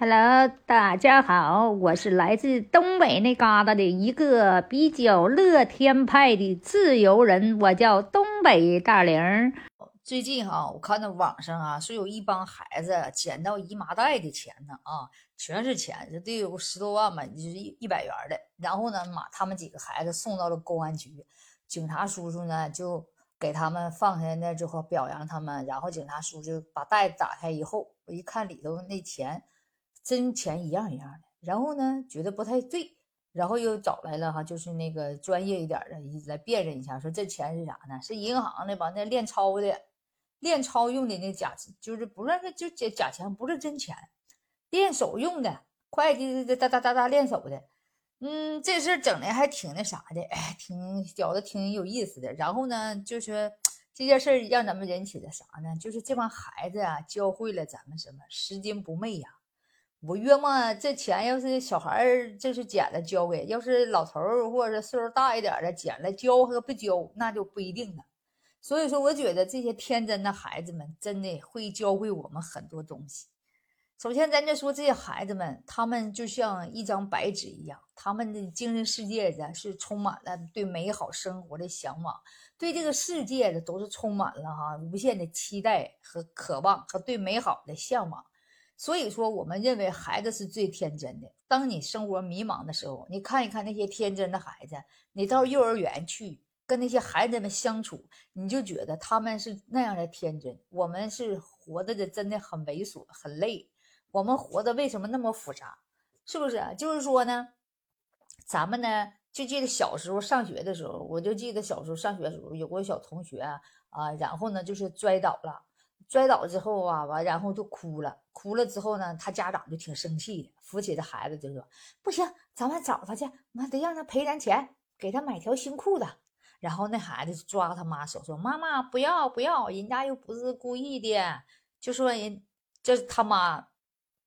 Hello，大家好，我是来自东北那旮瘩的一个比较乐天派的自由人，我叫东北大玲。最近哈，我看到网上啊，是有一帮孩子捡到姨妈袋的钱呢啊，全是钱，这得有十多万吧，就是一一百元的。然后呢，妈，他们几个孩子送到了公安局，警察叔叔呢就给他们放下那之后表扬他们，然后警察叔叔把袋子打开以后，我一看里头那钱。真钱一样一样的，然后呢，觉得不太对，然后又找来了哈，就是那个专业一点的，一直来辨认一下，说这钱是啥呢？是银行的吧？那练钞的，练钞用的那假，就是不是就假假钱，不是真钱，练手用的，会计哒哒哒哒练手的，嗯，这事整的还挺那啥的，哎，挺觉得，挺有意思的。然后呢，就是这件事让咱们引起的啥呢？就是这帮孩子啊，教会了咱们什么？拾金不昧呀。我约么这钱要是小孩儿这是捡了交给，要是老头儿或者岁数大一点的捡了交和不交那就不一定了。所以说，我觉得这些天真的孩子们真的会教会我们很多东西。首先，咱就说这些孩子们，他们就像一张白纸一样，他们的精神世界的是充满了对美好生活的向往，对这个世界的都是充满了哈无限的期待和渴望和对美好的向往。所以说，我们认为孩子是最天真的。当你生活迷茫的时候，你看一看那些天真的孩子，你到幼儿园去跟那些孩子们相处，你就觉得他们是那样的天真。我们是活的的真的很猥琐，很累。我们活的为什么那么复杂？是不是？就是说呢，咱们呢，就记得小时候上学的时候，我就记得小时候上学的时候，有个小同学啊，然后呢，就是摔倒了。摔倒之后啊，完然后就哭了，哭了之后呢，他家长就挺生气的，扶起这孩子就说：“不行，咱们找他去，妈得让他赔咱钱，给他买条新裤子。”然后那孩子抓他妈手说：“妈妈不要不要，人家又不是故意的。”就说人这他妈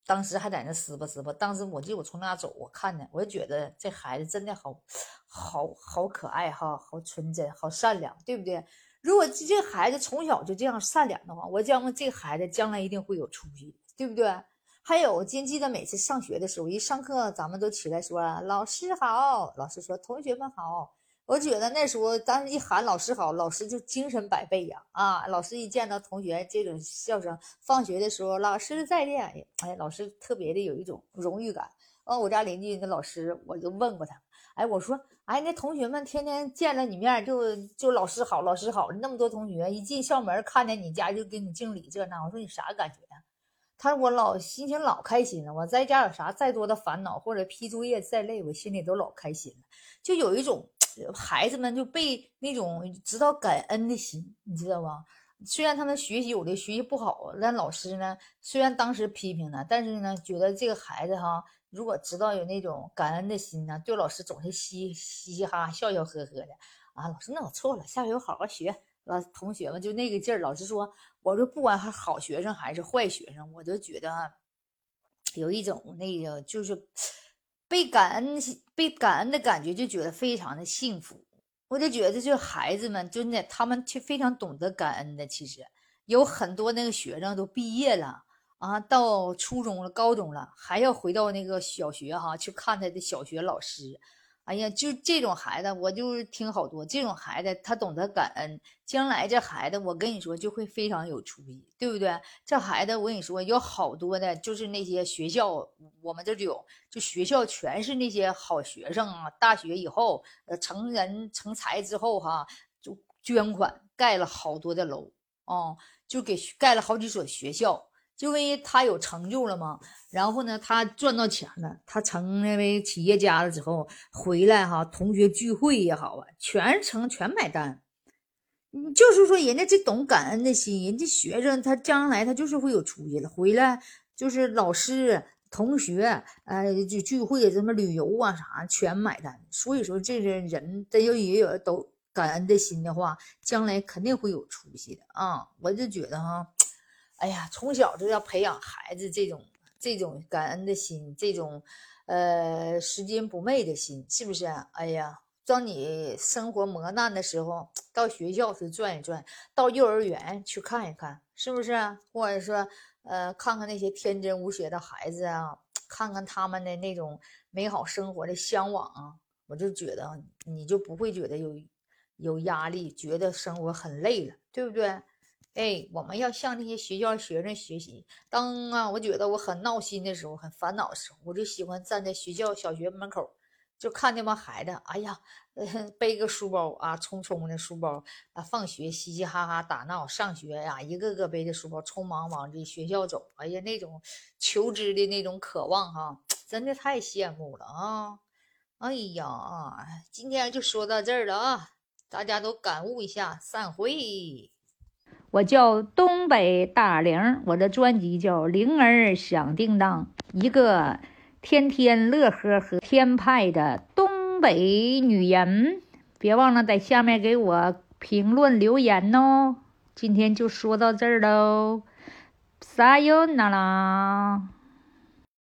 当时还在那撕吧撕吧。当时我记得我从那走，我看着我就觉得这孩子真的好好好可爱哈，好纯真，好善良，对不对？如果这个孩子从小就这样善良的话，我将这孩子将来一定会有出息，对不对？还有，我记得每次上学的时候，一上课咱们都起来说“老师好”，老师说“同学们好”。我觉得那时候咱一喊“老师好”，老师就精神百倍呀！啊，老师一见到同学这种笑声，放学的时候“老师再见”，哎，老师特别的有一种荣誉感。哦，我家邻居那老师，我就问过他，哎，我说。哎，那同学们天天见了你面就就老师好，老师好。那么多同学一进校门看见你家就给你敬礼这那。我说你啥感觉呀？他说我老心情老开心了。我在家有啥再多的烦恼或者批作业再累，我心里都老开心了。就有一种 孩子们就被那种知道感恩的心，你知道吧？虽然他们学习有的学习不好，但老师呢，虽然当时批评他，但是呢，觉得这个孩子哈。如果知道有那种感恩的心呢，对老师总是嘻嘻嘻哈笑笑呵呵的啊。老师，那我错了，下回我好好学。老同学们就那个劲儿。老师说，我说不管是好学生还是坏学生，我都觉得有一种那个就是被感恩、被感恩的感觉，就觉得非常的幸福。我就觉得，就孩子们真的，他们却非常懂得感恩的。其实有很多那个学生都毕业了。啊，到初中了，高中了，还要回到那个小学哈去看他的小学老师。哎呀，就这种孩子，我就是听好多这种孩子，他懂得感恩，将来这孩子，我跟你说就会非常有出息，对不对？这孩子，我跟你说，有好多的，就是那些学校，我们这就有，就学校全是那些好学生啊。大学以后，成人成才之后哈，就捐款盖了好多的楼，哦，就给盖了好几所学校。就因为他有成就了嘛，然后呢，他赚到钱了，他成那为企业家了之后回来哈，同学聚会也好啊，全程全买单。嗯，就是说人家这懂感恩的心，人家学生他将来他就是会有出息了，回来就是老师、同学，呃，就聚会什么旅游啊啥全买单。所以说，这些人他要也有都感恩的心的话，将来肯定会有出息的啊！我就觉得哈。哎呀，从小就要培养孩子这种这种感恩的心，这种呃拾金不昧的心，是不是？哎呀，当你生活磨难的时候，到学校去转一转，到幼儿园去看一看，是不是？或者说呃，看看那些天真无邪的孩子啊，看看他们的那种美好生活的向往啊，我就觉得你就不会觉得有有压力，觉得生活很累了，对不对？哎，我们要向那些学校学生学习。当啊，我觉得我很闹心的时候，很烦恼的时候，我就喜欢站在学校小学门口，就看那帮孩子，哎呀，背个书包啊，匆匆的书包啊，放学嘻嘻哈哈打闹，上学呀，一个个背着书包匆忙往这学校走。哎呀，那种求知的那种渴望哈，真的太羡慕了啊！哎呀，今天就说到这儿了啊，大家都感悟一下，散会。我叫东北大玲，我的专辑叫《铃儿响叮当》，一个天天乐呵呵、天派的东北女人。别忘了在下面给我评论留言哦。今天就说到这儿喽，撒由那拉。